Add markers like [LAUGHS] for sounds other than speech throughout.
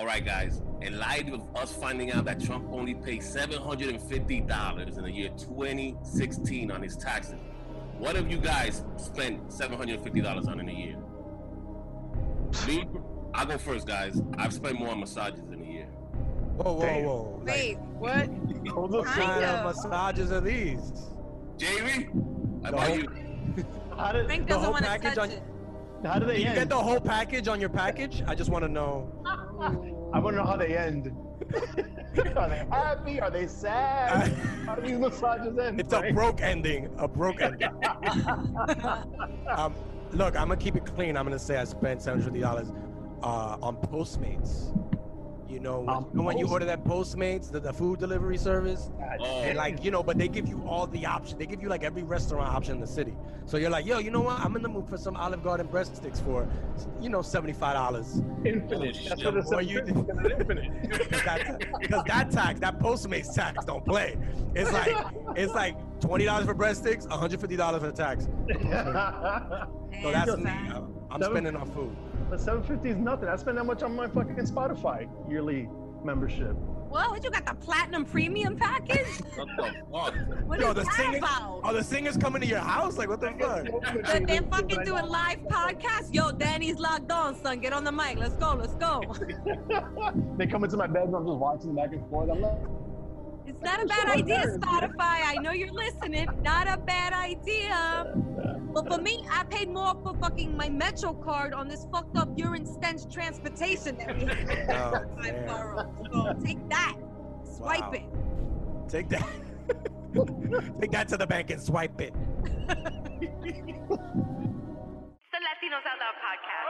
All right, guys. In light of us finding out that Trump only paid $750 in the year 2016 on his taxes, what have you guys spent $750 on in a year? Me, I'll go first, guys. I've spent more on massages in a year. Whoa, whoa, whoa. Wait, what? What Kind kind of. of massages are these? Jamie, how No. about you? How did, Frank The doesn't whole want to package touch on- it. How do they You end? get the whole package on your package? I just want to know. I want to know how they end. [LAUGHS] Are they happy? Are they sad? how do these massages end? It's a broke ending. A broke [LAUGHS] ending. um, look, I'm gonna keep it clean. I'm gonna say I spent $750 uh, on Postmates. You know, when, On you know when you order that Postmates, the, the food delivery service, Oh, and like you know, but they give you all the options. They give you like every restaurant option in the city. So you're like, yo, you know what? I'm in the mood for some Olive Garden breadsticks for, you know, seventy-five dollars. Infinite. That's what it's Or you- infinite. Because [LAUGHS] that tax, that Postmates tax, don't play. It's like it's like twenty dollars for breadsticks, one hundred fifty dollars for the tax. [LAUGHS] So that's me. I'm spending on food. But 750 is nothing. I spend that much on my fucking Spotify yearly membership. Well, what you got the platinum premium package? [LAUGHS] what the fuck? What Yo, is the that singers, about? are the singers coming to your house? Like what the fuck? But they're fucking doing live podcasts. Yo, Danny's logged on, son. Get on the mic. Let's go. Let's go. [LAUGHS] they come into my bedroom. I'm just watching back and forth. I'm like, It's not a bad idea. Spotify. I know you're listening. Not a bad idea. But for me, I paid more for fucking my Metro card on this fucked up urine stench transportation that we have. [LAUGHS] Oh, Five man. So take that. Swipe Wow. it. Take that. [LAUGHS] Take that to the bank and swipe it. The Latinos Out Loud podcast.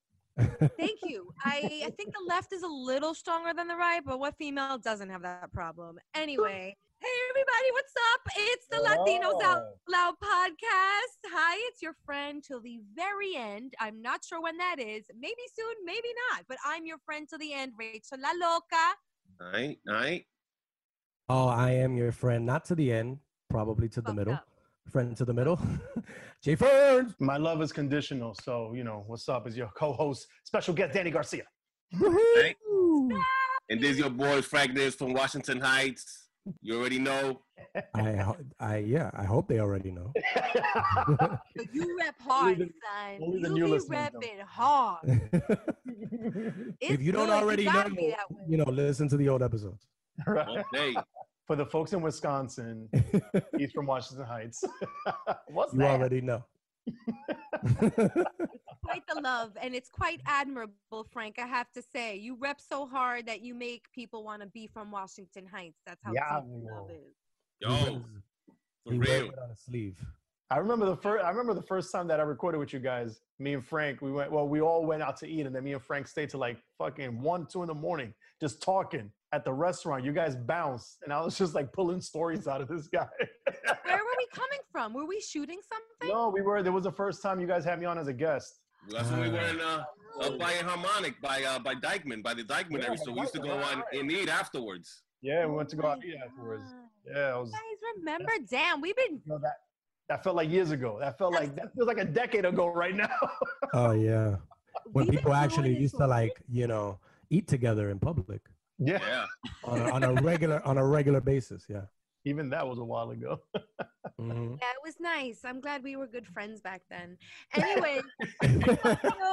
Thank you. I, I think the left is a little stronger than the right, but what female doesn't have that problem? Anyway, hey everybody, what's up? It's the Latinos Out. Loud podcast. Hi, it's your friend till the very end. I'm not sure when that is. Maybe soon, maybe not. But I'm your friend till the end, Rachel La Loca. All right, all right. Oh, I am your friend, not to the end, probably to the Fucked middle. up. Friend to the middle. [LAUGHS] Jay Ferns. My love is conditional. So, you know, what's up is your co host, special guest Danny Garcia. Right. And there's your boy Frank Diz from Washington Heights. You already know. I, I, yeah, I hope they already know. [LAUGHS] [LAUGHS] You rep hard, the- son. only the You be listeners repping hard. if It's you don't good. already you know, gotta be that way. you know, listen to the old episodes. right. Hey, For the folks in Wisconsin, [LAUGHS] he's from Washington Heights. [LAUGHS] what's you that? already know. [LAUGHS] quite the love and it's quite admirable frank i have to say you rep so hard that you make people want to be from washington heights that's how Yeah, deep the love is yo, for he wears real. it on his sleeve. I remember the first. I remember the first time that I recorded with you guys. Me and Frank, we went. Well, we all went out to eat, and then me and Frank stayed till like fucking one, two in the morning, just talking at the restaurant. You guys bounced, and I was just like pulling stories out of this guy. [LAUGHS] Where were we coming from? Were we shooting something? no, we were. There was the first time you guys had me on as a guest. That's when we were in uh, uh by Harmonic by uh by Dyckman by the Dyckman area. So we used to go on and eat afterwards. Yeah, we went to go out to eat afterwards. Yeah, I was. You guys remember? Damn, we've been You know, that that felt like years ago. That felt like that feels like a decade ago right now. Oh yeah. [LAUGHS] When we've people actually used to like, you know, eat together in public yeah, Yeah. on a, on a regular on a regular basis. Yeah. even that was a while ago. Mhm. Yeah, it was nice. I'm glad we were good friends back then. Anyway, [LAUGHS] so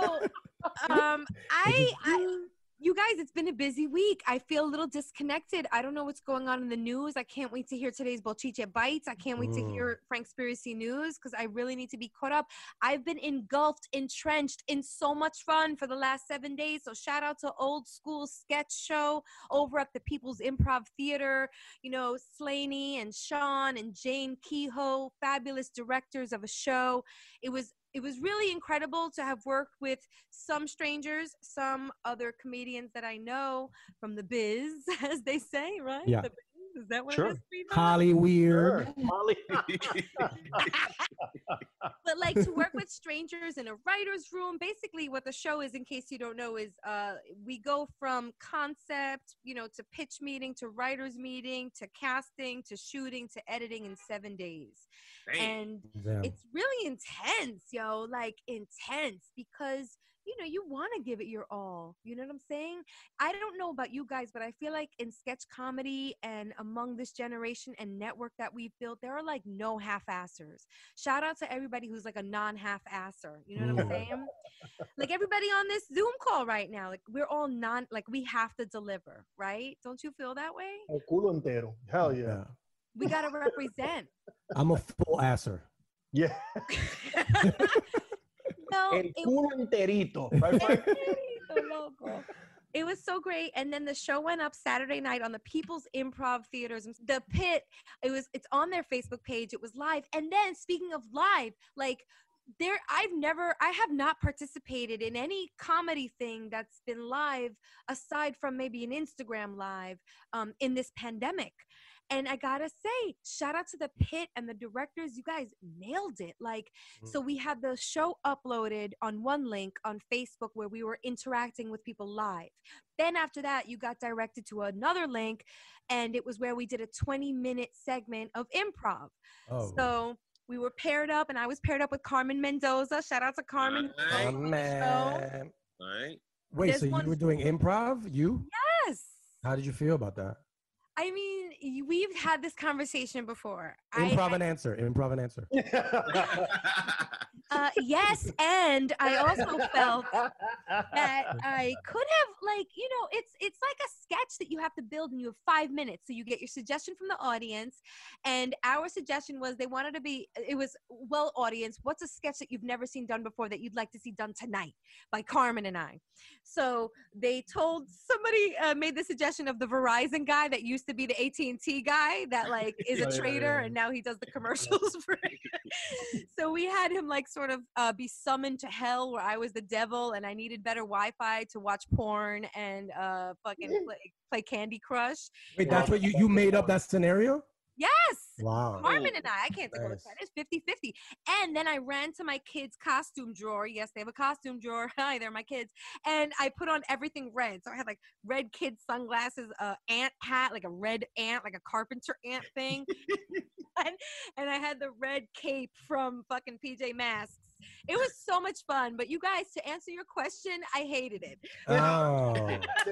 um I, I you guys it's been a busy week. I feel a little disconnected. I don't know what's going on in the news. I can't wait to hear today's bochinche bites. I can't wait to Mm. hear frankspiracy news because i really need to be caught up. I've been engulfed entrenched in so much fun for the last seven days. So shout out to old school sketch show over at the people's improv theater. You know slaney and sean and jane kehoe fabulous directors of a show. It was it was really incredible to have worked with some strangers, some other comedians that I know from the biz, [LAUGHS] as they say, right? Yeah. The is that what Sure. it is? Holly Weird. Molly. but like to work with strangers in a writer's room. Basically, what the show is, in case you don't know, is uh, we go from concept, you know, to pitch meeting, to writers meeting, to casting, to shooting, to editing in seven days. Damn. And Damn. it's really intense, yo, like intense because you know you want to give it your all. You know what I'm saying? I don't know about you guys, but I feel like in sketch comedy and among this generation and network that we've built, there are like no half-assers. Shout out to everybody who's like a non-half-asser. You know what I'm Mm. saying? like everybody on this Zoom call right now, like we're all non like we have to deliver, right? Don't you feel that way? El culo entero. Hell yeah. Yeah. We got to represent. I'm a full asser. Yeah. [LAUGHS] [LAUGHS] no, El it culo enterito. [LAUGHS] Right, loco. It was so great, and then the show went up Saturday night on the People's Improv Theaters. The Pit. It was. It's on their Facebook page. It was live, and then speaking of live, like there, I've never, I have not participated in any comedy thing that's been live aside from maybe an Instagram live um, in this pandemic. And I gotta say, shout out to the pit and the directors. You guys nailed it. Like, mm. so we had the show uploaded on one link on Facebook where we were interacting with people live. Then after that, you got directed to another link, and it was where we did a 20 minute segment of improv. Oh. So we were paired up, and I was paired up with Carmen Mendoza. Shout out to Carmen. Oh, Alright. man. Alright. Wait, There's so one- you were doing improv? You? Yes. How did you feel about that? I mean, we've had this conversation before. Improv I, and answer. Improv and answer. [LAUGHS] uh, yes, and I also felt that I could have like you know it's it's like a sketch that you have to build and you have five minutes so you get your suggestion from the audience and our suggestion was they wanted to be it was well audience what's a sketch that you've never seen done before that you'd like to see done tonight by Carmen and I so they told somebody uh, made the suggestion of the Verizon guy that used to be the AT&T guy that like [LAUGHS] is a trader and now he does the [LAUGHS] commercials [LAUGHS] for it so we had him like sort of uh, be summoned to hell where I was the devil and I needed better Wi-Fi to watch porn and uh, fucking play, play Candy Crush. Wait, that's what you you made up that scenario? Yes. Wow. Carmen and I, I can't the Nice. credit. It's 50 50. And then I ran to my kids' costume drawer. Yes, they have a costume drawer. [LAUGHS] Hi, they're my kids. And I put on everything red. So I had like red kid sunglasses, a ant hat, like a red ant, like a carpenter ant thing. [LAUGHS] [LAUGHS] and, and I had the red cape from fucking PJ Masks. It was so much fun. But you guys, to answer your question, I hated it. Oh. [LAUGHS] [LAUGHS]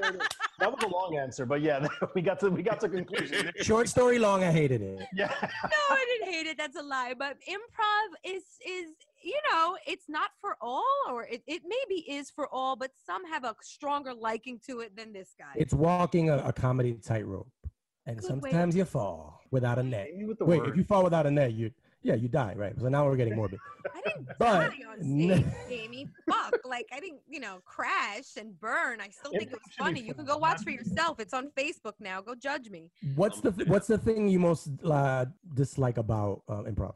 that was a long answer, but yeah, [LAUGHS] we got to we got to conclusion. Short story long, I hated it. Yeah. no, I didn't hate it. That's a lie. But improv is is you know, it's not for all, or it, it maybe is for all, but some have a stronger liking to it than this guy. It's walking a, a comedy tightrope. And Good way sometimes you fall without a net. Amy with the Wait, word. if you fall without a net, you yeah, you die, right? So now we're getting morbid. I didn't [LAUGHS] But- die on stage, Jamie. Fuck, like I didn't, you know, crash and burn. I still think it was Improv should be funny. You can go watch for yourself. It's on Facebook now. Go judge me. What's the what's the thing you most uh, dislike about uh, improv?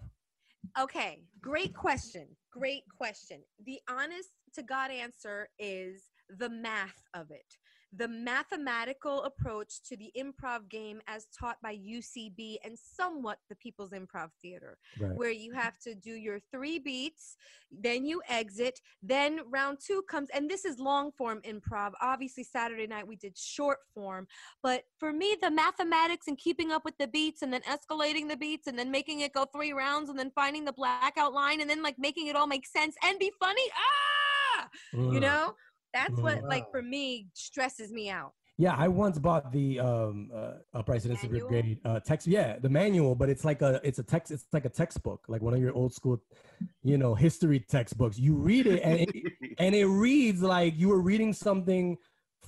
Okay, great question. Great question. The honest to God answer is the math of it. The mathematical approach to the improv game as taught by UCB and somewhat the People's Improv Theater, Right. where you have to do your three beats, then you exit, then round two comes, and this is long form improv. Obviously, Saturday night we did short form, but for me, the mathematics and keeping up with the beats and then escalating the beats and then making it go three rounds and then finding the blackout line and then like making it all make sense and be funny. Ah, you know, that's what like for me stresses me out. Yeah, I once bought the um uh, upright citizen Manual? brigade uh text. Yeah, the manual, but it's like a it's a text. It's like a textbook, like one of your old school, you know, history textbooks. You read it and it, [LAUGHS] and it reads like you were reading something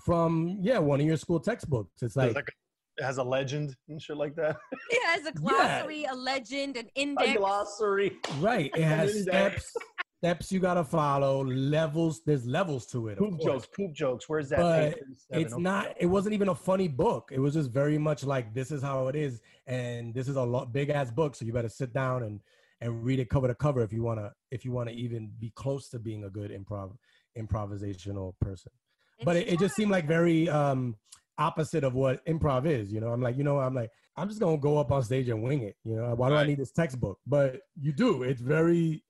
from yeah one of your school textbooks. It's Like, like like it has a legend and shit like that. It has a glossary, a legend, an index. a glossary. right. It [LAUGHS] has steps steps you gotta follow. Levels. There's levels to it. Poop jokes, poop jokes. Where's that? But it's okay. not it wasn't even a funny book it was just very much like this is how it is and this is a lot big ass book so you better sit down and and read it cover to cover if you want to if you want to even be close to being a good improv improvisational person but it, it just seemed like very um opposite of what improv is you know i'm like you know i'm like i'm just gonna go up on stage and wing it you know why do i need this textbook but you do it's very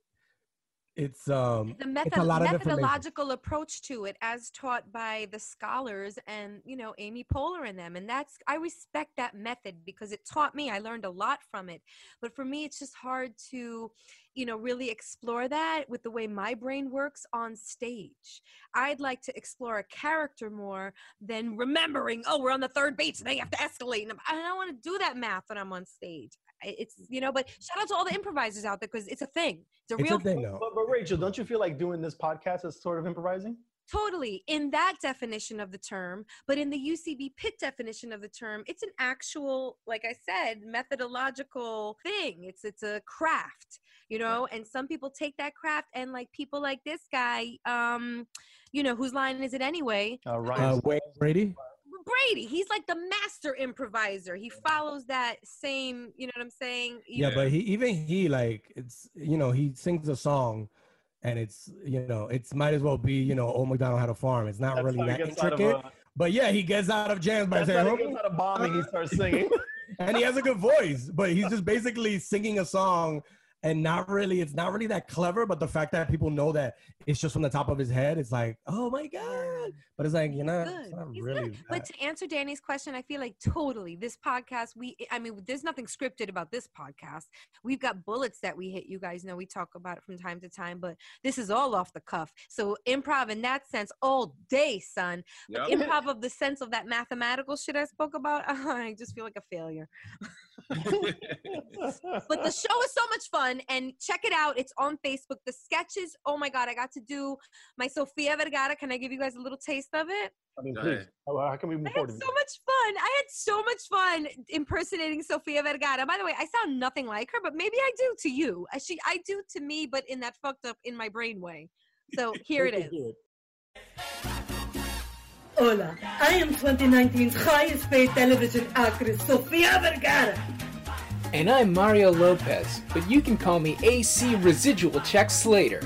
it's um the it's method- a lot of methodological approach to it as taught by the scholars and you know amy poehler and them and that's i respect that method because it taught me i learned a lot from it but for me it's just hard to you know really explore that with the way my brain works on stage. I'd like to explore a character more than remembering oh we're on the third beat so they have to escalate and i don't want to do that math when i'm on stage it's you know but shout out to all the improvisers out there because it's a thing it's a it's real a thing though But, but Rachel, don't you feel like doing this podcast is sort of improvising? Totally, in that definition of the term, but in the UCB PIT definition of the term, it's an actual, like I said, methodological thing. It's it's a craft, you know. And some people take that craft, and like people like this guy, um, you know, whose line is it anyway? Uh, uh, Ryan, Wayne Brady Brady. He's like the master improviser. He follows that same, you know what I'm saying? yeah, Yeah. but he even he like it's you know he sings a song and it's you know it's might as well be you know old McDonald had a farm it's not that's really that gets intricate a- but yeah he gets out of jams by saying he gets out of bombing. He starts singing. [LAUGHS] and he has a good voice but he's just basically singing a song and not really it's not really that clever but the fact that people know that it's just from the top of his head it's like oh my god but it's like you know good. it's not He's really good. But to answer Danny's question, I feel like totally this podcast. We, I mean, there's nothing scripted about this podcast. We've got bullets that we hit. You guys know we talk about it from time to time, but this is all off the cuff. So improv in that sense all day, son. But Yep. improv of the sense of that mathematical shit I spoke about, [LAUGHS] I just feel like a failure. [LAUGHS] [LAUGHS] But the show is so much fun, and check it out. It's on Facebook. The sketches, oh my god, I got to do my Sofia Vergara. Can I give you guys a little taste of it? I mean, please. How, how can we move I had so much fun. I had so much fun impersonating Sofia Vergara. By the way, I sound nothing like her, but maybe I do to you. I She, I do to me, but in that fucked up in my brain way. So [LAUGHS] here it is. Hola, I am 2019's highest paid television actress, Sofia Vergara. And I'm Mario Lopez, but you can call me AC Residual Check Slater.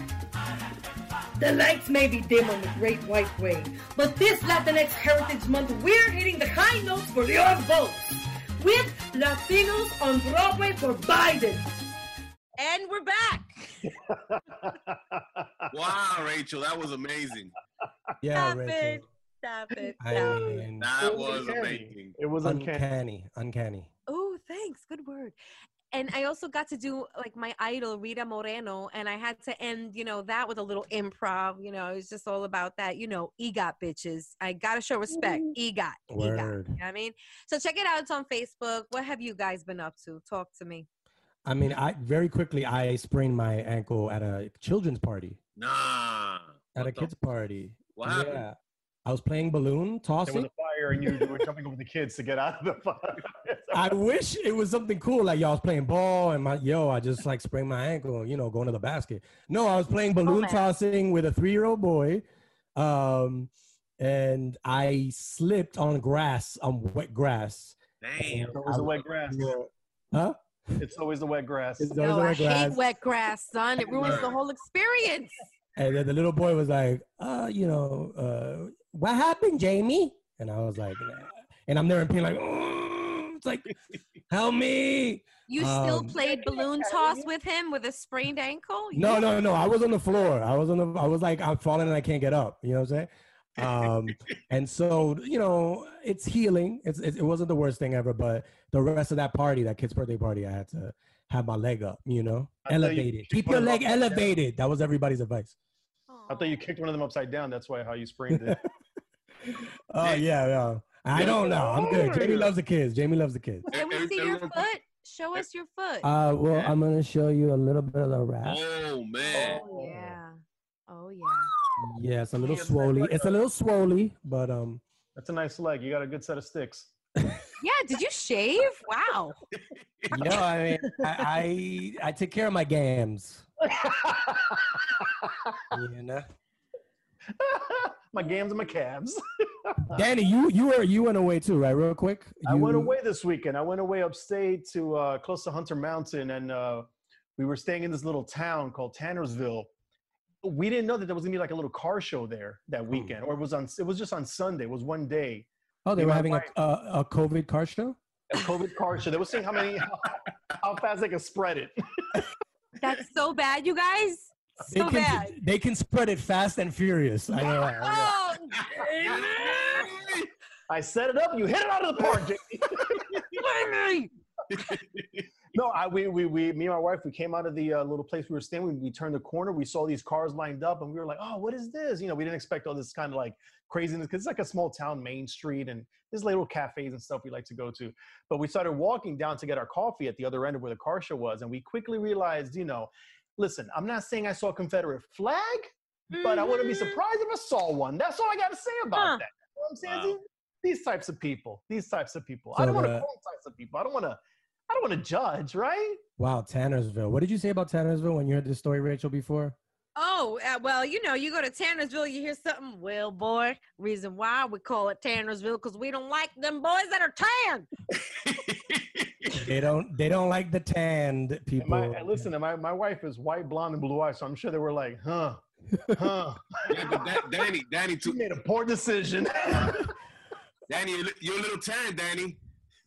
The lights may be dim on the Great White Way, but this Latinx Heritage Month, we're hitting the high notes for your votes with Latinos on Broadway for Biden. And we're back. [LAUGHS] wow, Rachel, that was amazing. yeah Stop Rachel. it. Stop it. I mean That was was amazing. It was uncanny. uncanny uncanny thanks. Good word. And I also got to do like my idol Rita Moreno, and I had to end, you know, that with a little improv. You know, it was just all about that. You know, EGOT bitches. I gotta show respect. Mm-hmm. EGOT. EGOT. You know Word. what I mean? So check it out. It's on Facebook. What have you guys been up to? Talk to me. I mean, I very quickly I sprained my ankle at a children's party. Nah. At What a the- kids' party. What happened? Yeah. I was playing balloon tossing. There was tossing. a fire and you, you were jumping over the kids to get out of the [LAUGHS] fire. I wish it was something cool like y'all was playing ball and my yo, I just like sprained my ankle, you know, going to the basket. No, I was playing balloon man. tossing with a three-year-old boy. Um and I slipped on grass, on wet grass. Damn. It was a wet grass. Huh? It's always the wet grass. It's always No, the I wet hate grass. wet grass, son. It ruins the whole experience. And then the little boy was like, uh, you know, uh, what happened, Jamie? And I was like, nah. and I'm there in pain, like, "Mm." it's like, help me. You still Um, played balloon toss with him with a sprained ankle? No, no, no. I was on the floor. I was on the. I was like, I'm falling and I can't get up. You know what I'm saying? Um, [LAUGHS] and so you know, it's healing. It's, it, it wasn't the worst thing ever, but the rest of that party, that kid's birthday party, I had to have my leg up. You know, I thought you elevated. Keep your leg upside down. elevated. That was everybody's advice. I thought you kicked one of them upside down. That's why how you sprained it. [LAUGHS] Oh yeah, yeah. I don't know. I'm good. Jamie loves the kids. Jamie loves the kids. Can we see your foot? Show us your foot. Uh, well, I'm gonna show you a little bit of the wrap. Oh man. oh, yeah. Oh, yeah. Yeah, it's a little swolly. It's a little swolly, but um, That's a nice leg. You got a good set of sticks. [LAUGHS] Yeah, did you shave? Wow. no, I mean, I, I I take care of my gams. [LAUGHS] You know, [LAUGHS] my gams and my calves. [LAUGHS] Danny, you you were you went away too, right? Real quick. I went away this weekend. I went away upstate to uh, close to Hunter Mountain, and uh, we were staying in this little town called Tannersville. We didn't know that there was gonna be like a little car show there that weekend, or it was on. It was just on Sunday. It was one day. Oh, they Me were having my a, a a COVID car show. A COVID car show. They were seeing how many, [LAUGHS] how, how fast they could spread it. That's so bad, you guys. They So can bad. they can spread it fast and furious. I know. I know. Oh, [LAUGHS] I set it up. You hit it out of the park, Jamie. [LAUGHS] No, I, we, we, we, me and my wife, we came out of the uh, little place we were staying. We, we turned the corner. We saw these cars lined up, and we were like, "Oh, what is this?" You know, we didn't expect all this kind of like craziness because it's like a small town, Main Street, and there's little cafes and stuff we like to go to. But we started walking down to get our coffee at the other end of where the car show was, and we quickly realized, you know, listen, I'm not saying I saw a Confederate flag, but I wouldn't be Mhm. surprised if I saw one. That's all I got to say about Huh. that. You know what I'm saying? Wow. These, these types of people, these types of people. I don't want to the- call types of people. I don't want to. I don't want to judge, right? Wow, Tannersville. What did you say about Tannersville when you heard this story, Rachel? Before? Oh, uh, well, you know, you go to Tannersville, you hear something. Well, boy, reason why we call it Tannersville because we don't like them boys that are tan. [LAUGHS] They don't. They don't like the tanned people. my, listen, and my, my wife is white, blonde, and blue eyes, so I'm sure they were like, huh, huh. Yeah, but Da- Danny, Danny, You too. made a poor decision. [LAUGHS] Danny, you're, a little tan, Danny.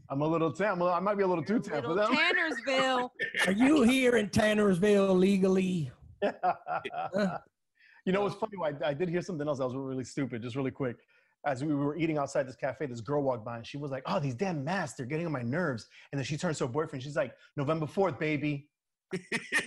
I'm a little tan. I'm a- I might be a little too tan for Little them. Tannersville. [LAUGHS] Are you here in Tannersville legally? [LAUGHS] you know what's funny? I, I did hear something else that was really stupid, just really quick. As we were eating outside this cafe, this girl walked by and she was like, Oh, these damn masks, they're getting on my nerves. And then she turns to her boyfriend. She's like, November 4th, baby. [LAUGHS]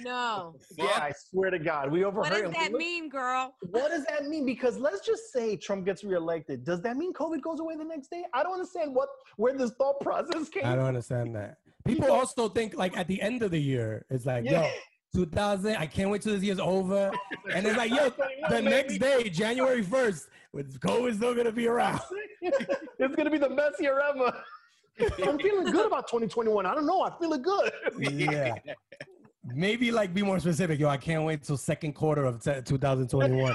No. [LAUGHS] Yeah, I swear to God. We overheard What does that looked- mean, girl? What does that mean? Because let's just say Trump gets reelected. Does that mean COVID goes away the next day? I don't understand what where this thought process came. I don't understand that. People also think like at the end of the year, it's like, Yeah. yo, 2000. I can't wait till this year's over. [LAUGHS] And it's like, yo, the next day, January 1st, with COVID still gonna be around. [LAUGHS] it's gonna be the best year ever. [LAUGHS] I'm feeling good about 2021. I don't know. I feel feeling good. Yeah. Maybe like be more specific, yo. I can't wait till second quarter of te- 2021.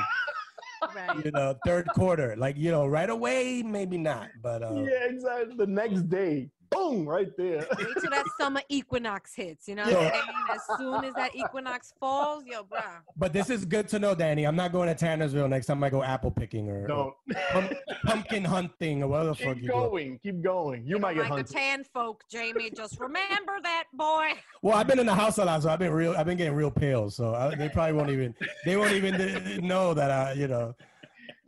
Right. you know, third quarter, like you know, right away, maybe not, but uh, yeah, exactly. The next day, boom, right there. Wait till that [LAUGHS] summer equinox hits. You know what I'm saying? As soon as that equinox falls, yo, bruh. But this is good to know, Danny. I'm not going to Tannersville next time I go apple picking or, or pump, pumpkin hunting or whatever the fuck keep you do. going. Keep going. You might get Like the hunted. tan folk, Jamie. Just remember that, boy. Well, I've been in the house a lot, so I've been real. I've been getting real pale, so I, they probably won't even. They won't even uh, know that I, you know.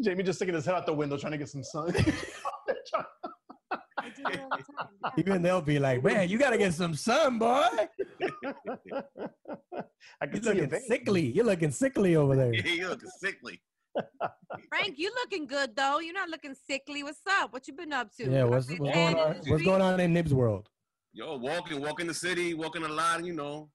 Jamie just sticking his head out the window trying to get some sun. [LAUGHS] [LAUGHS] I do it all the time. yeah. Even they'll be like, "Man, you got to get some sun, boy. [LAUGHS] I can You're see your looking veins. sickly. You're looking sickly over there." [LAUGHS] Yeah, you look sickly. [LAUGHS] Frank, you looking good though. You're not looking sickly. What's up? What you been up to? Yeah, what's what's going on? What's going on in Nib's world? Yo, walking, walking the city, walking a lot, you know.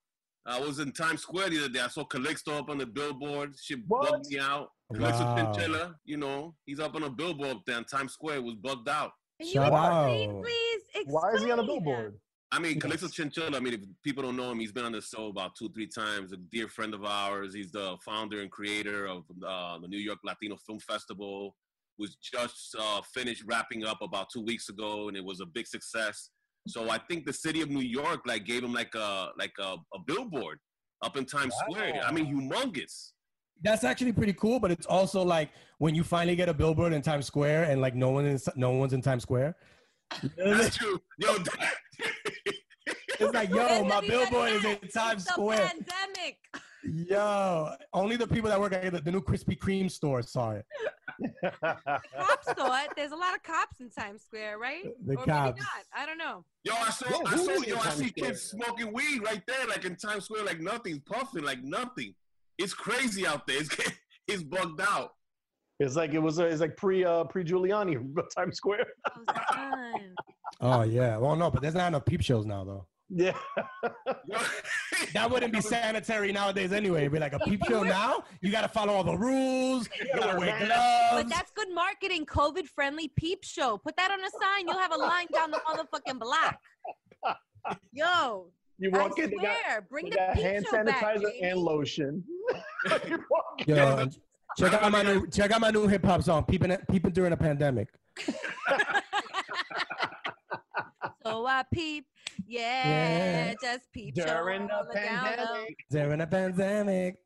I was in Times Square the other day. I saw Calixto up on the billboard. She What? bugged me out. Calixto Wow. Chinchilla, you know, he's up on a billboard there in Times Square. Was bugged out. Can Shout you out. explain, please? Why is he on a billboard? I mean, Calixto Chinchilla, I mean, if people don't know him, he's been on the show about two, three times. A dear friend of ours. He's the founder and creator of uh, the New York Latino Film Festival. Was just uh, finished wrapping up about two weeks ago, and it was a big success. So I think the city of New York like gave him like a like a, a billboard up in Times Square. I mean, humongous. That's actually pretty cool, but it's also like when you finally get a billboard in Times Square and like no one is no one's in Times Square. That's true. Yo, [LAUGHS] It's like, yo, my billboard is in Times the Square. pandemic. Yo, only the people that work at the, the new Krispy Kreme store saw it. Cops saw it. There's a lot of cops in Times Square, right? The or cops. maybe not. I don't know. Yo, I saw, Yo, I saw, yo, I Times see Square? kids smoking weed right there, like in Times Square, like nothing, puffing, like nothing. It's crazy out there. It's [LAUGHS] it's bugged out. It's like it was. Uh, it's like pre uh, pre Giuliani [LAUGHS] Times Square. Oh. Oh yeah. Well, no, but there's not enough peep shows now though. Yeah. [LAUGHS] That wouldn't be sanitary nowadays anyway. It'd be like a peep show now. You got to follow all the rules. You got to wear gloves. But that's good marketing. COVID friendly peep show. Put that on a sign. You'll have a line down the motherfucking block. Yo, You I walk in, they got, swear, bring they the got hand show back, sanitizer and lotion. [LAUGHS] You walk in- Yo, check out my new check out my new hip hop song. Peeping peeping during a pandemic. [LAUGHS] So I peep. Yeah, Yeah. just peep. During the pandemic. During a pandemic.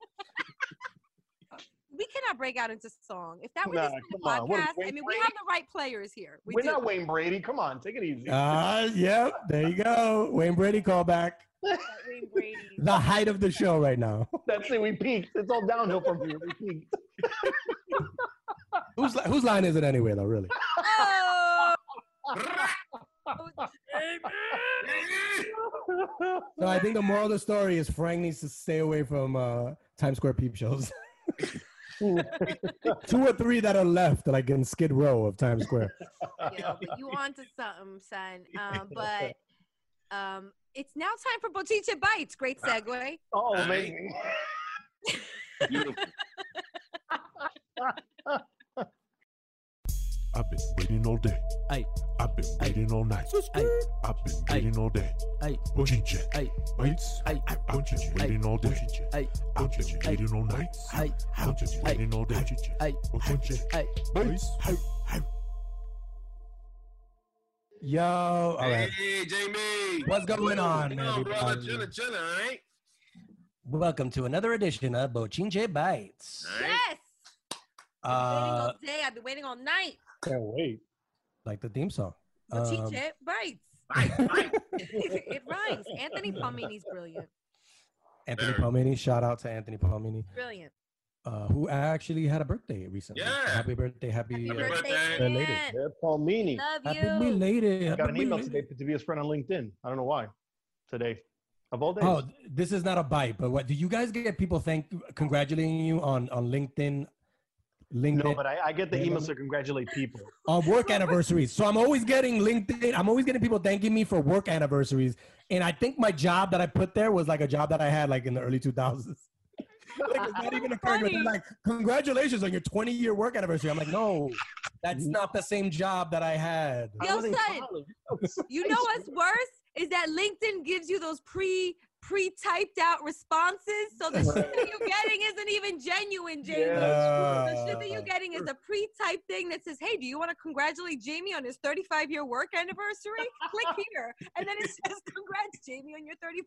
We cannot break out into song. If that were Nah, just come a on. What, podcast, I Wayne mean, we have the right players here. We We're do. not Wayne Brady. Come on, take it easy. Ah, yep. There you go. Wayne Brady callback. Wayne Brady. [LAUGHS] The height of the show right now. [LAUGHS] That's it. We peaked. It's all downhill from here. We peaked. Whose whose line is it anyway though? Really? Oh, So I think the moral of the story is Frank needs to stay away from uh, Times Square peep shows. [LAUGHS] [LAUGHS] Two or three that are left, like in Skid Row of Times Square. [LAUGHS] Yo, but you on to something, son. [LAUGHS] Um, but um, it's now time for Bochinche Bites. Great segue. Oh, Right. amazing. Beautiful. I've been waiting all day. Ay. I've been waiting all night. Ay. I've been waiting all day. Ay. Bochinche. Ay. Bites. Ay. I've been waiting all day. Ay. I've been waiting all night. Ay. I've been waiting all day. Ay. Bochinche. Ay. Bites. Yo, all right. Hey, Jamie. What's going on, Come on, brother. everybody? Chilling, chilling, all right? Welcome to another edition of Bochinche Bites. All right. Yes. I've been waiting Uh, all day. I've been waiting all night. Can't wait. like the theme song. Um, Bochinche Bites. Bye, bye. [LAUGHS] it rhymes. Anthony Palmini's brilliant. Anthony Very. Palmini, shout out to Anthony Palmini, Brilliant. uh, who actually had a birthday recently. Yeah. Happy birthday, happy, Happy uh, birthday, birthday. Belated. Yeah, Palmini. Love happy you. belated. I got happy an email belated. today to be his friend on LinkedIn. I don't know why. Today. Of all days. Oh, this is not a bite, but what do you guys get people thank congratulating you on on LinkedIn? LinkedIn no, but I, I get the emails to congratulate people. [LAUGHS] on work anniversaries. So I'm always getting LinkedIn. I'm always getting people thanking me for work anniversaries. And I think my job that I put there was like a job that I had like in the early 2000s. [LAUGHS] like it's not even occurring. But they're like, congratulations on your 20 year work anniversary. I'm like, no, that's not the same job that I had. Yo, was in son. You know what's worse is that LinkedIn gives you those pre pre typed out responses, so the shit that you're [LAUGHS] getting isn't even genuine, Jamie. Yeah, the shit that you're getting is a pre-typed thing that says, "Hey, do you want to congratulate Jamie on his 35 year work anniversary? Click here," and then it says, "Congrats, Jamie, on your 30."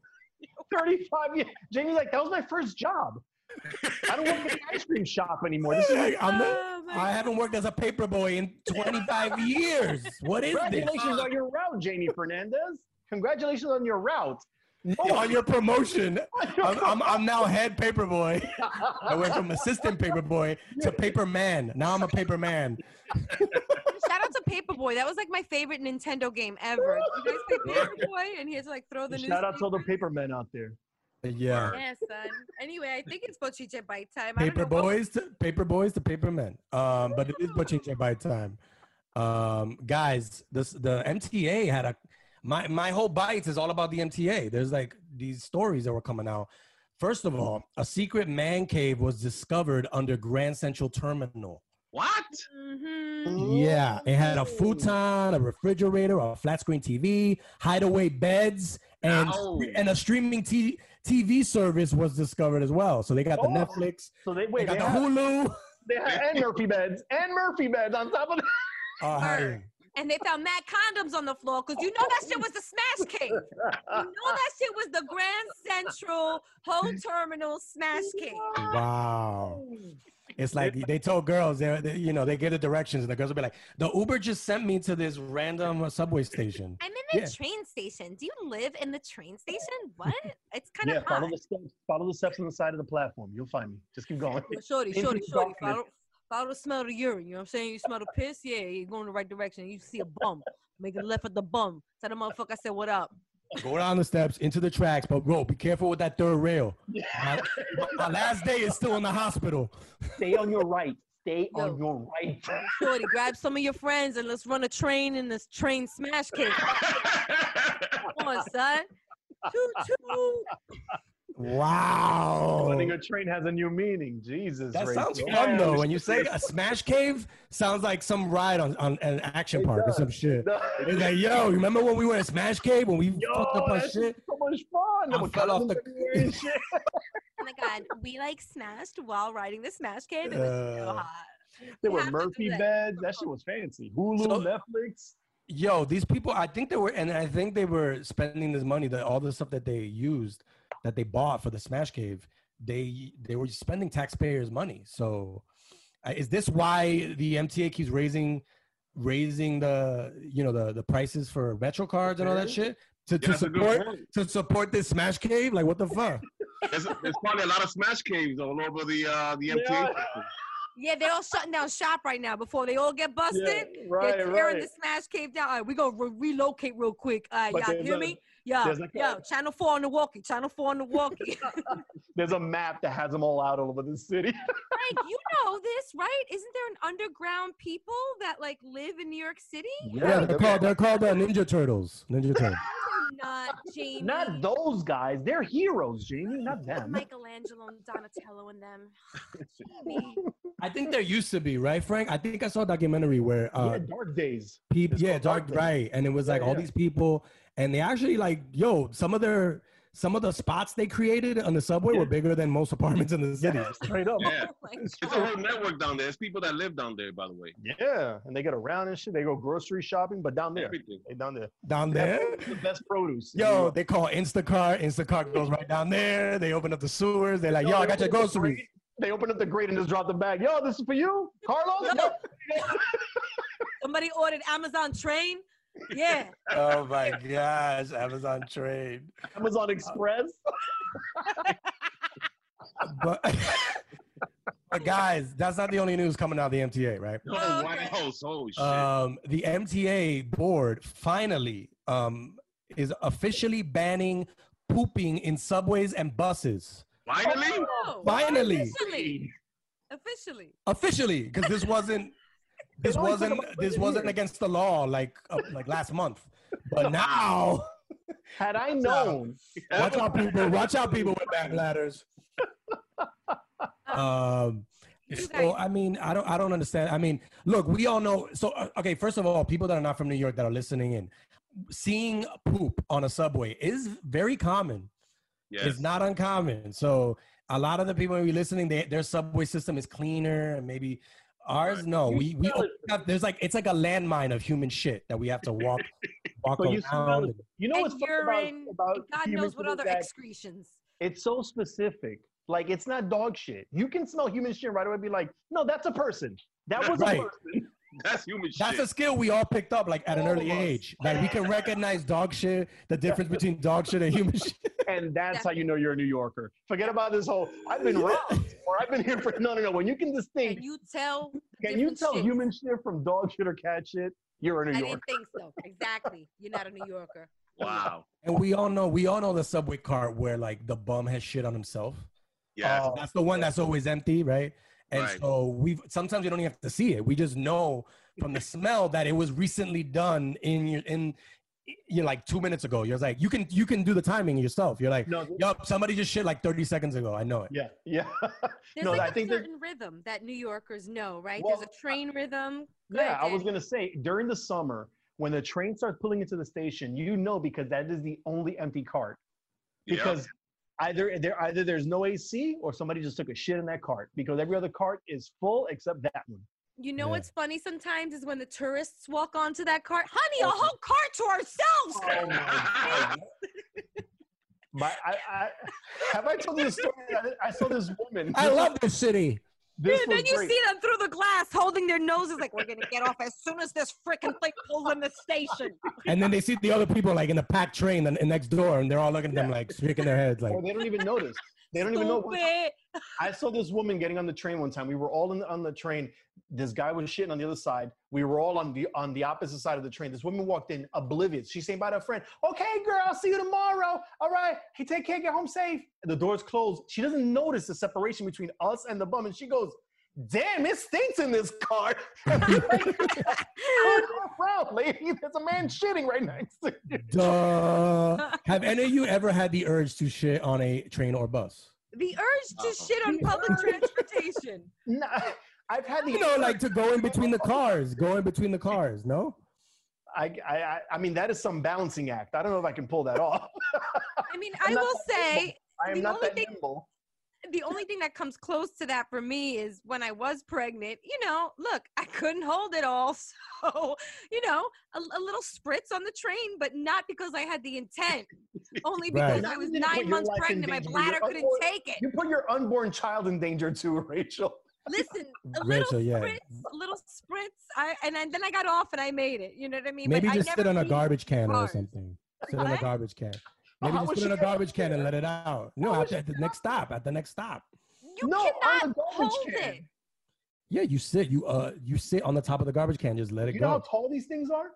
35 years. Jamie's like, that was my first job. I don't work in an ice cream shop anymore. This is Hey, I'm not- Oh, my I haven't worked as a paper boy in 25 years. What is this? Congratulations on your route, Jamie Fernandez. Congratulations on your route. Oh, on your promotion. [LAUGHS] I'm, I'm, I'm now head paper boy. [LAUGHS] I went from assistant paper boy to paper man. Now I'm a paper man. [LAUGHS] Shout out to Paperboy. That was like my favorite Nintendo game ever. Did you guys play Paperboy? And he had to like throw the Shout out to all the newspaper? paper men out there. Yeah. Yeah, son. Anyway, I think it's Bochinche Bite time. Paper boys to paper boys to paper men. Um, but it is Bochinche by time. Um, guys, this the MTA had a my my whole bites is all about the MTA. There's like these stories that were coming out. First of all, a secret man cave was discovered under Grand Central Terminal. What? Mhm. Yeah, it had a futon, a refrigerator, a flat screen TV, hideaway beds, and Ow. and a streaming t- TV service was discovered as well. So they got the Oh. Netflix, So they they wait. got They the have, Hulu. they have and Murphy beds and Murphy beds on top of. The, Uh, Word. And they found mad condoms on the floor because you know that shit was the smash cake. You know that shit was the Grand Central Whole Terminal smash cake. Wow. It's like they told girls, they, they you know, they get the directions, and the girls will be like, "The Uber just sent me to this random uh, subway station." I'm in the Yeah. train station. Do you live in the train station? What? It's kind yeah, of follow the steps. Follow the steps on the side of the platform. You'll find me. Just keep going. Well, Shorty, Into shorty, shorty. Follow, follow the smell of the urine. You know what I'm saying? You smell the piss? Yeah, you're going the right direction. You see a bum. Make a left at the bum. Tell the motherfucker I said, what up? Go down the steps into the tracks, but bro, be careful with that third rail. My, my last day is still in the hospital. Stay on your right. Stay Yo. on your right. Shorty, grab some of your friends and let's run a train in this train smash cave. Come on, son. Choo choo. Wow. Running a train has a new meaning. Jesus. That Rachel. sounds fun though. When you say a smash cave, sounds like some ride on, on an action park or some shit. It's like, yo, remember when we went at Smash Cave when we fucked up our that's shit? so much fun. I With fell off the- shit. [LAUGHS] Oh my god, we like smashed while riding the smash cave. It was so Uh, hot. There We were have to do Murphy beds. That shit was fancy. Hulu, So- Netflix. Yo, these people, I think they were, and I think they were spending this money, that all the stuff that they used, that they bought for the Smash Cave, they they were spending taxpayers' money. So, uh, is this why the MTA keeps raising raising the you know the the prices for Metro cards and all that shit to, to that's a good support to support this Smash Cave? Like, what the fuck? There's, there's probably a lot of smash caves all over the uh, the MTA. Yeah. Yeah, they're all shutting down shop right now before they all get busted. right, they're tearing right. the smash cave down. All right, we gonna re- relocate real quick. All right, But y'all hear a- me? Yo, there's like yo, a- channel four on the walkie, channel four on the walkie. [LAUGHS] There's a map that has them all out all over the city. [LAUGHS] Frank, you know this, right? Isn't there an underground people that like live in New York City? Yeah, they're called they're called uh, Ninja Turtles. Ninja Turtles. Not [LAUGHS] Jamie. Not those guys. They're heroes, Jamie. Not them. Michelangelo and Donatello and them. Jamie. I think there used to be, right, Frank? I think I saw a documentary where uh, yeah, Dark Days. people yeah dark Dark Days. right and it was like Yeah, all yeah. these people and they actually like yo some of their some of the spots they created on the subway were bigger than most apartments in the city Straight up. Yeah. [LAUGHS] Oh [LAUGHS] It's a God. whole network down there. It's people that live down there, by the way. Yeah, and they get around and shit. They go grocery shopping, but down there, Everything. they down there. down there the best produce. yo York. they call instacart instacart goes right down there they open up the sewers they're like yo i got your they open up the groceries They open up the grate and just drop the bag. Yo, this is for you, Carlos. [LAUGHS] Somebody ordered Amazon train. Yeah. [LAUGHS] oh my gosh amazon trade Amazon Express. but [LAUGHS] but guys that's not the only news coming out of the mta right Oh, Okay. wow. Holy shit. um, the MTA board finally um, is officially banning pooping in subways and buses. Finally? Oh, Finally, Officially. Officially. officially, because this wasn't this wasn't this wasn't years. against the law like uh, like last month, but [LAUGHS] now [LAUGHS] Had I known, watch out, people! Watch out, people with back ladders. [LAUGHS] Um, so I mean, I don't, I don't understand. I mean, look, we all know. So uh, okay, first of all, people that are not from New York that are listening in, seeing poop on a subway is very common. Yes. It's not uncommon. So a lot of the people who are listening, they, their subway system is cleaner, and maybe ours. No, we we smell it. [LAUGHS] have, there's like it's like a landmine of human shit that we have to walk [LAUGHS] walk but you smell around. it. You know what's and funny urine. about, about God knows what other that excretions. It's so specific. Like it's not dog shit. You can smell human shit right away. and Be like, no, that's a person. That was Right. a person. [LAUGHS] That's human That's shit. a skill we all picked up like at an All early age. Like we can recognize dog shit, the difference between dog shit and human shit. [LAUGHS] And that's how you know you're a New Yorker. Forget about this whole I've been around or I've been here for no no no. When you can distinct, Can you tell? can you tell shits? human shit from dog shit or cat shit? You're a New I Yorker. I didn't think so. Exactly. You're not a New Yorker. Wow. And we all know we all know the subway cart where like the bum has shit on himself. Yeah. Oh, That's the one that's always empty, right? And Right. so we sometimes you don't even have to see it. We just know from the smell that it was recently done in your in you're like two minutes ago. You're like you can you can do the timing yourself. You're like, no, th- yup, somebody just shit like 30 seconds ago. I know it. yeah, yeah. [LAUGHS] There's no, like I a think that certain rhythm that New Yorkers know, right? Well, There's a train rhythm. Go Yeah, ahead, I was gonna say during the summer when the train starts pulling into the station, you know because that is the only empty cart. Yeah. Because either there either there's no AC or somebody just took a shit in that cart because every other cart is full except that one. You know Yeah. what's funny sometimes is when the tourists walk onto that cart. Honey, a oh, whole cart to ourselves. Oh my But I, I have I told you the story. that I saw this woman. I love this city. This Dude, then you great. see them through the glass holding their noses like we're gonna get off as soon as this freaking thing pulls in the station. [LAUGHS] And then they see the other people like in the packed train and, and next door, and they're all looking at them like shaking their heads like. Or they don't even notice. They don't even know. I saw this woman getting on the train one time. We were all in the, on the train. This guy was shitting on the other side. We were all on the on the opposite side of the train. This woman walked in oblivious. She's saying bye to a friend. Okay, girl, I'll see you tomorrow. All right. Hey, take care. Get home safe. And the door's closed. She doesn't notice the separation between us and the bum, and she goes, "Damn, it stinks in this car." [LAUGHS] [LAUGHS] [LAUGHS] oh, around, lady. There's a man shitting right next to you. Duh. Have any of you ever had the urge to shit on a train or bus? The urge to shit on public transportation. No, I've had the You know, like to go in between the cars, go in between the cars. No. I, I, I- I mean, that is some balancing act. I don't know if I can pull that off. I mean, I'm I not will say. I am the not only that thing- nimble. The only thing that comes close to that for me is when I was pregnant. You know, look, I couldn't hold it all, [LAUGHS] so you know, a, a little spritz on the train, but not because I had the intent. [LAUGHS] Only because Right. I was You didn't put nine months life in pregnant, my danger, but bladder couldn't unborn- take it. You put your unborn child in danger too, [LAUGHS] Rachel. Listen, a Rachel, little yeah. spritz, a little spritz. I and then, then I got off and I made it. You know what I mean? Maybe but just I sit on a garbage can or something. Sit on a garbage can. Maybe How just was put in a garbage can and let it out. No, at the, at next stop. At the next stop. You No, cannot hold can. it. Yeah, you sit. You uh, you sit on the top of the garbage can. Just let it go. You know how tall these things are?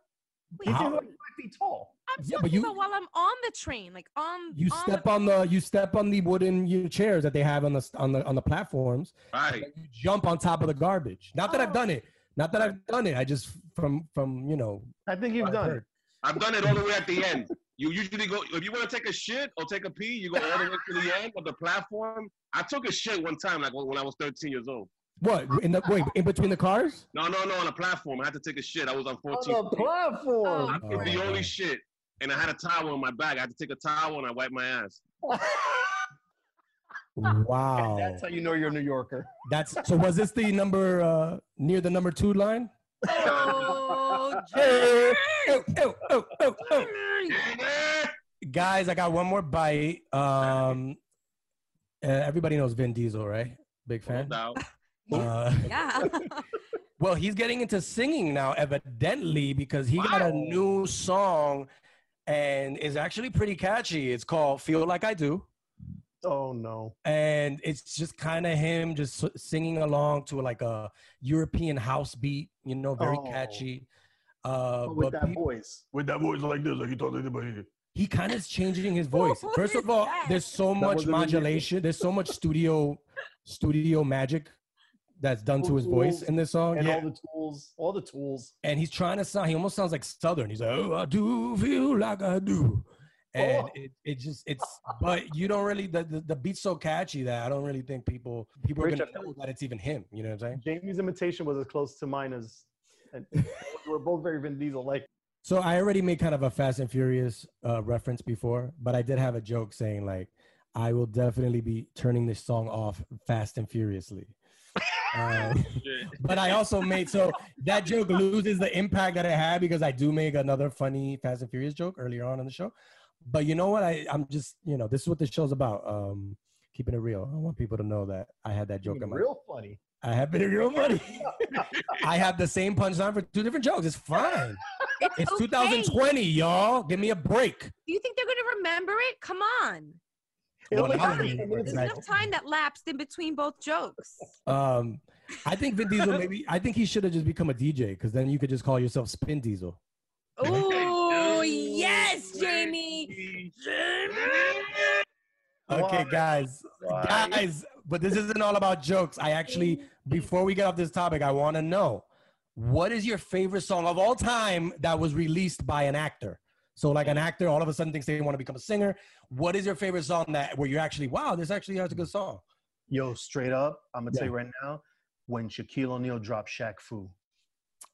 Wait, These How- things are like five feet tall. I'm Yeah, but talking you- about while I'm on the train, like on. You on step the, on the you step on the wooden you know, chairs that they have on the on the on the platforms. Right. You jump on top of the garbage. Not that I've Oh. done it. Not that I've done it. I just from from you know. I think you've I've done. heard. I've done it all the way at the end. You usually go if you want to take a shit or take a pee, you go all the way to the end of the platform. I took a shit one time, like when I was 13 years old. What in the wait in between the cars? No, no, no, on a platform. I had to take a shit. I was on 14. On the platform. I Oh, the my only shit, and I had a towel in my bag. I had to take a towel and I wiped my ass. [LAUGHS] Wow. That's how you know you're a New Yorker. That's so. Was this the number uh near the number two line? [LAUGHS] Oh. Guys, I got one more bite. Um, uh, everybody knows Vin Diesel, right? Big No fan. doubt. [LAUGHS] Uh, yeah. [LAUGHS] well, he's getting into singing now, evidently, because he got a new song, and is actually pretty catchy. It's called "Feel Like I Do." Oh no. and it's just kind of him just singing along to like a European house beat, you know, very Oh. catchy. Uh, with that peop- voice. With that voice like this, like he talks like anybody. he kind of is changing his voice. What First of all, that? there's so That much wasn't in the- modulation. There's so much studio studio magic that's done to his voice in this song. And Yeah. all the tools, all the tools. and he's trying to sound. He almost sounds like Southern. He's like, "Oh, I do feel like I do," and Oh. it, it just it's. But you don't really the, the the beat's so catchy that I don't really think people people are gonna feel know that it's even him. You know what I'm saying? Jaime's imitation was as close to mine as. And we we're both very Vin Diesel like. So I already made kind of a Fast and Furious uh, reference before, but I did have a joke saying like, I will definitely be turning this song off fast and furiously. [LAUGHS] Um, but I also made so that joke loses the impact that it had because I do make another funny Fast and Furious joke earlier on in the show. But you know what? I I'm just you know this is what this show's about. Um, keeping it real. I want people to know that I had that joke in my. Real funny. I have been real [LAUGHS] money. I have the same punchline for two different jokes. It's fine. It's, It's okay. 2020, y'all. Give me a break. Do you think they're gonna remember it? Come on. Well, It'll now make they sense. remember it. There's enough time that lapsed in between both jokes. Um, I think Vin Diesel maybe. I think he should have just become a DJ because then you could just call yourself Spin Diesel. Oh yes, Jaime. Jaime. Okay, guys, guys, but this isn't all about jokes. I actually, before we get off this topic, I want to know what is your favorite song of all time that was released by an actor. So, like an actor, all of a sudden thinks they want to become a singer. What is your favorite song that where you're actually, wow, this actually has a good song? Yo, straight up, I'm gonna Yeah. tell you right now, when Shaquille O'Neal dropped Shaq Fu.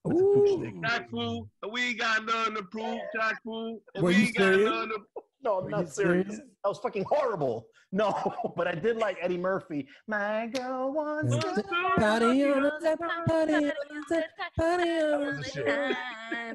Ooh. Shaq Fu, we ain't got nothing to prove. Shaq Fu, we you ain't got serious? nothing to No, I'm Are not serious. serious? That was fucking horrible. [LAUGHS] No, but I did like Eddie Murphy. My girl wants to Party on the top, party on the top, party on the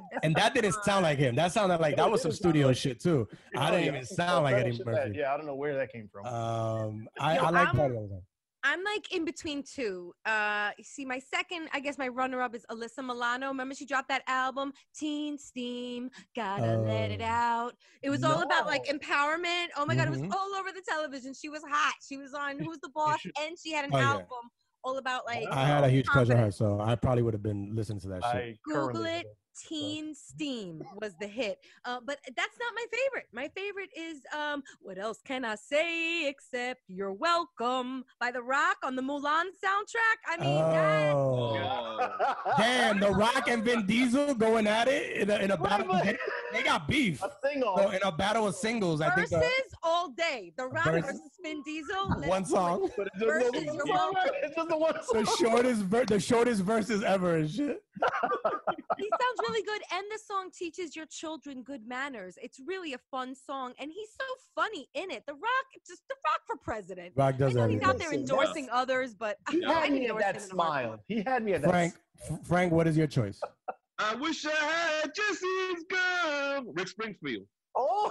top. And that didn't sound like him. That sounded like that was some studio shit too. I Oh, didn't even sound like Eddie Murphy. Yeah, I don't know where that came from. Um, I, I like I'm- Party on the Top. I'm like in between two. Uh, you see, my second, I guess my runner-up is Alyssa Milano. Remember, she dropped that album, Teen Steam. Gotta let it Oh. out. It was all about like empowerment. Oh my god, it was all over the television. She was hot. She was on Who's the Boss, and she had an Oh, yeah. album all about like. I had a huge crush on her, so I probably would have been listening to that shit. I Google currently it. Teen Steam was the hit. Uh, but that's not my favorite. My favorite is um, what else can I say except "You're Welcome" by The Rock on the Mulan soundtrack. I mean, that, Oh, damn! The Rock and Vin Diesel going at it in a, in a battle. But- They, they got beef. A sing So in a battle of singles, I think versus uh, all day. The Rock versus- versus Vin Diesel. one song, But it's just Versus the- your Yeah. It's just the one the shortest, ver- the shortest verses ever and shit. He sounds really good, and the song teaches your children good manners. It's really a fun song, and he's so funny in it. The Rock, just The Rock for president. Rock does I know he's out there Listen, endorsing others, but He [LAUGHS] I had me at that him in a heartbeat. smile. He had me at that. Frank, F- Frank, what is your choice? I wish I had Jesse's girl. Rick Springfield. Oh,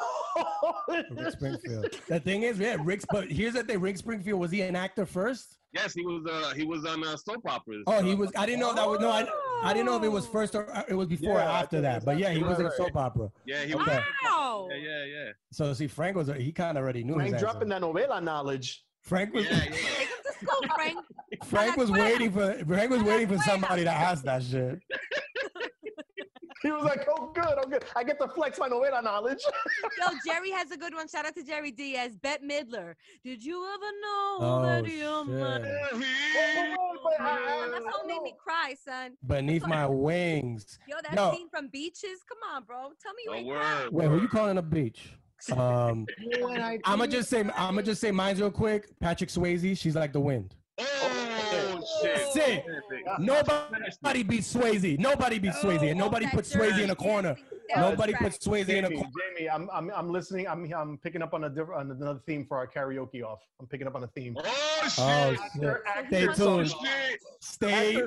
Rick Springfield. [LAUGHS] The thing is, yeah, Rick. But here's the thing: Rick Springfield was he an actor first? Yes, he was. Uh, he was on uh, soap operas. Oh, he Uh, was. I didn't know that was no. I, I didn't know if it was first or uh, it was before Yeah, or after that. But yeah, he after. was in a soap opera. Yeah, he was. Okay. Wow. Yeah, yeah, yeah. So see, Frank was. He kind of already knew. Frank his dropping answer. that novela knowledge. Frank was. Yeah, yeah. Take him to Frank. [LAUGHS] Frank was waiting for. Frank was waiting for somebody to ask that shit. He was like, "Oh, good, oh, good. I get to flex my novela knowledge." [LAUGHS] Yo, Jerry has a good one. Shout out to Jerry Diaz. Bette Midler. Did you ever know Oh, that your shit. money? But I- That song made me cry, son. Beneath my wings. Yo, that Yo. scene from Beaches. Come on, bro. Tell me you A ain't word. Wait, who you calling a beach? Um, [LAUGHS] I'm gonna just say. I'm gonna just say mine real quick. Patrick Swayze. She's like the wind. Oh, oh shit! Sick. Nobody beats Swayze. Nobody beats Swayze, and nobody That puts Swayze in a corner. dancing Nobody soundtrack. puts Swayze in a corner. Jaime, I'm, I'm, I'm listening. I'm, I'm picking up on a different, on another theme for our karaoke off. I'm picking up on a theme. Oh shit! Oh, shit. actor, Stay Oh tuned. shit! Stay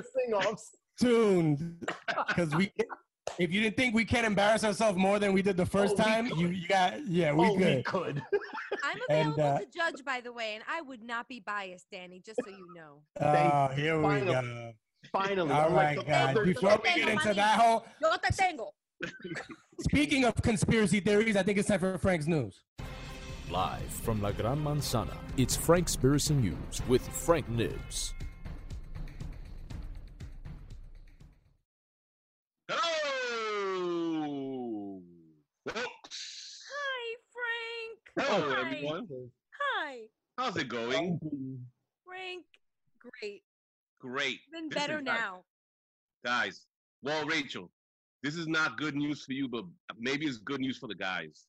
tuned, [LAUGHS] because we. If you didn't think we can embarrass ourselves more than we did the first Oh, time, you, you got yeah, we oh, we could. [LAUGHS] I'm And, available uh, to judge, by the way, and I would not be biased, Danny, just so you know. Oh, here we Finally. go. Finally. All unlike right, the guys. other- Before we get into that whole, Yo te tengo. [LAUGHS] speaking of conspiracy theories, I think it's time for Frank's news. Live from La Gran Manzana, it's Frankspiracy News with Frank Nibs. Hi. How's it going? Frank. Great. Great. Even Listen, better guys. now. guys. Well, Rachel, this is not good news for you, but maybe it's good news for the guys.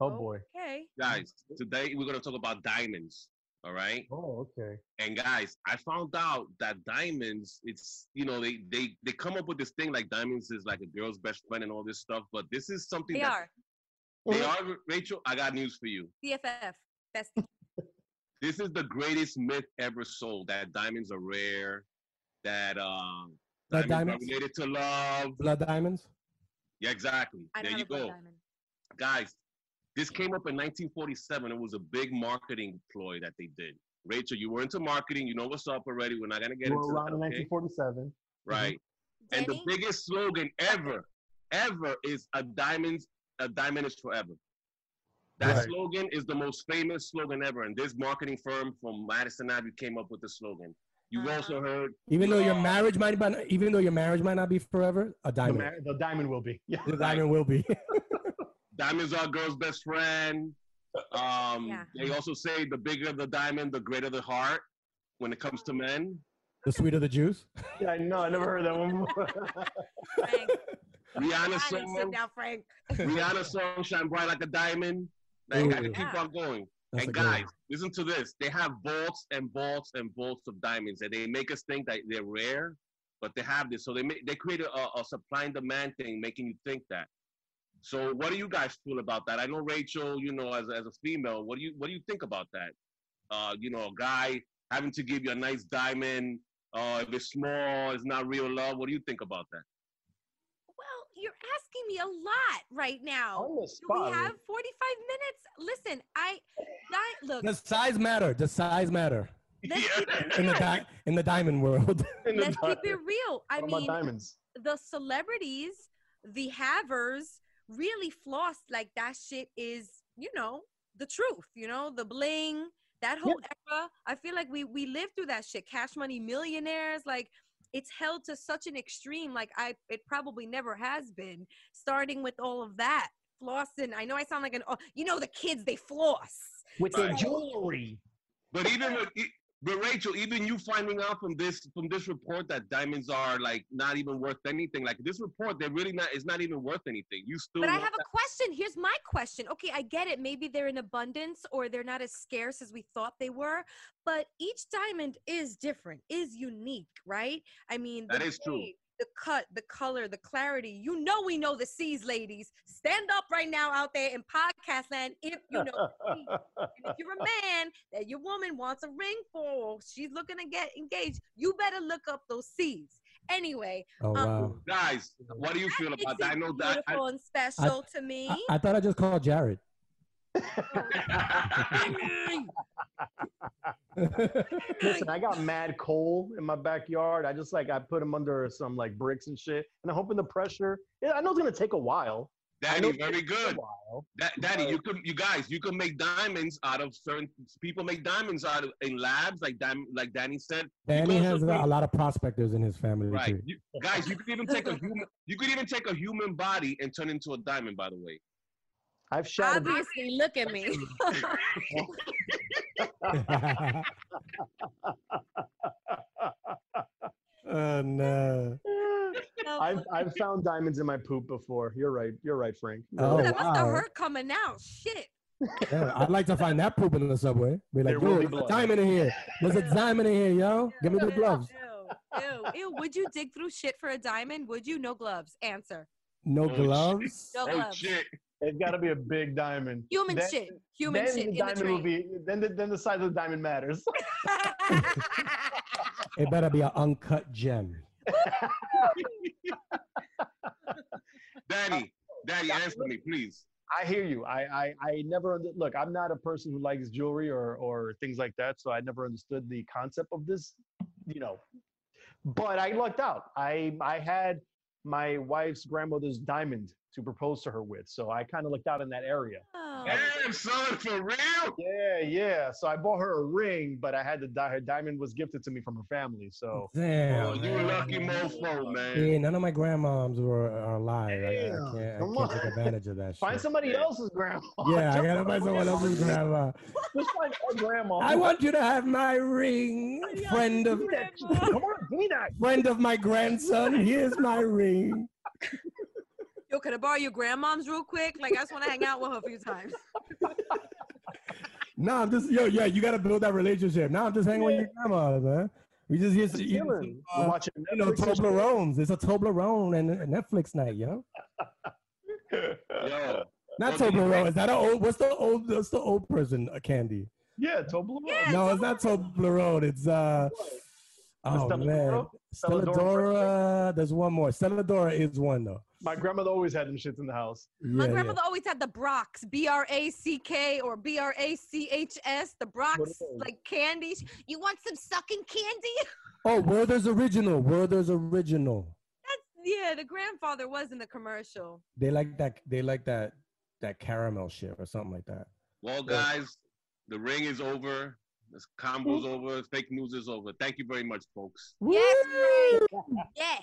Oh boy. Okay. Guys, today we're gonna talk about diamonds. All right. Oh, okay. And guys, I found out that diamonds, it's you know, they they they come up with this thing like diamonds is like a girl's best friend and all this stuff, but this is something They that are. they are. Rachel, I got news for you. BFF. Bestie. This is the greatest myth ever sold that diamonds are rare, that um Blood diamonds, diamonds? are related to love. Blood diamonds. Yeah, exactly. I there you have a blood go. diamond. Guys, this came up in 1947. It was a big marketing ploy that they did. Rachel, you were into marketing. You know what's up already. We're not gonna get We're into around that. in Okay? 1947. Right. And the biggest slogan ever, ever is a diamond, a diamond is forever. That Right. slogan is the most famous slogan ever. And this marketing firm from Madison Avenue came up with the slogan. You've Uh-huh. also heard Even though your marriage might, not, even though your marriage might not be forever, a The, diamond, the diamond will be. Yeah. the diamond will be. [LAUGHS] diamonds are a girl's best friend. Um, Yeah. They also say the bigger the diamond, the greater the heart when it comes to men. the sweeter the juice. Yeah, I know. I never heard that one. [LAUGHS] [LAUGHS] Frank. Rihanna Honest, song, down, Frank. Rihanna song, shine bright like a diamond. Like, I can Ooh. keep on going. That's and guys, listen to this. They have bolts and bolts and bolts of diamonds, and they make us think that they're rare, but they have this. So they make they create a, a supply and demand thing, making you think that. So what do you guys feel about that? I know Rachel, you know, as, as a female, what do you what do you think about that? Uh, you know, a guy having to give you a nice diamond, uh, if it's small, it's not real love. What do you think about that? Well, you're asking me a lot right now. Do we have 45 minutes? Listen, I, I look. Does size matter? Does size matter Let's keep it in the di- in the diamond world? [LAUGHS] In the Let's keep it real. I What mean, diamonds. the celebrities, the havers, really floss like that shit is, you know, the truth. You know, the bling, that whole era. I feel like we we lived through that shit. Cash money millionaires, like it's held to such an extreme, like I it probably never has been. Starting with all of that flossing. I know I sound like an, oh, you know, the kids they floss. With Right. jewelry. But even with, but Rachel, even you finding out from this from this report that diamonds are like not even worth anything. Like this report, they're really not. It's not even worth anything. You still. But I have a question. Here's my question. Okay, I get it. Maybe they're in abundance or they're not as scarce as we thought they were. But each diamond is different, is unique, right? I mean, That is true. Shape, The cut, the color, the clarity. You know, we know the C's, ladies. Stand up right now out there in podcast land if you know. the [LAUGHS] C's. And if you're a man that your woman wants a ring for, she's looking to get engaged, you better look up those C's. Anyway, Oh Um, wow! guys, what do you feel about that? I know that. I, beautiful and special to me. I, I thought I just called Jared. Listen, I got mad coal in my backyard. I just like I put them under some like bricks and shit, and I'm hoping the pressure. Yeah, I know it's gonna take a while. Daddy, very good. While. That, Daddy, you could, you guys, you can make diamonds out of certain people. Make diamonds out of in labs, like Dam, like Danny said. Danny has a, a lot of prospectors in his family Right, too. you, guys, you could even take a human. You could even take a human body and turn into a diamond. By the way, I've shattered. Obviously, look at me. oh no! I've I've found diamonds in my poop before. You're right. You're right, Frank. You're Oh, right. that must have wow. hurt coming out. Shit. Yeah, I'd like to find that poop in the subway. Be like, There will yo, there's a diamond in here. There's a diamond in here, yo. Give me the gloves. Ew, ew, ew. Would you dig through shit for a diamond? Would you? No gloves. Answer. No shit. gloves. No oh gloves. shit! It's got to be a big diamond. Human Then- shit. Human then shit the in the diamond will be then the, then the size of the diamond matters. [LAUGHS] It better be an uncut gem. Daddy, Daddy, answer me, please. I hear you. I I, I never under, look. I'm not a person who likes jewelry or or things like that, so I never understood the concept of this. You know, but I lucked out. I I had my wife's grandmother's diamond to propose to her with, so I kind of looked out in that area. Oh. Damn, son, for real? Yeah, yeah. So I bought her a ring, but I had to die. Her diamond was gifted to me from her family. So Damn. Oh, you lucky mofo, man. Yeah, none of my grandmoms were are alive. I, I Damn, can't, I come can't take advantage of that [LAUGHS] find shit. somebody else's grandma. Yeah, I [LAUGHS] gotta find someone else's grandma. [LAUGHS] Just find our grandma. I want you to have my ring, friend of Give me that. Come on, give that. friend of my grandson. Here's my ring. Yo, can I borrow your grandmom's real quick? Like, I just want to hang out with her a few times. [LAUGHS] No, I'm just yo, yeah, you gotta build that relationship. Now I'm just hanging with your grandma, man. We just here to eat some, Chilling. We're uh, watching you know, Netflix and shit. Toblerones. It's a Toblerone and a Netflix night, yo. [LAUGHS] Yo, Not Well, Toblerone. Is that an old? What's the old? What's the old person uh, candy? Yeah, Toblerone. Yeah. No, it's not Toblerone. It's uh. Oh Stella man, D'Oro? Stella D'oro. There's one more. Stella D'oro is one though. My grandmother always had them shits in the house. My Yeah, yeah. grandmother always had the Brach's, B R A C K or B R A C H S, the Brach's, What are those? like candies. You want some sucking candy? [LAUGHS] Oh, Werther's original. Werther's original. That's yeah. The grandfather was in the commercial. They like that. They like that. That caramel shit or something like that. well, guys, the ring is over. This combo's over. Fake news is over. Thank you very much, folks. Yes, yes.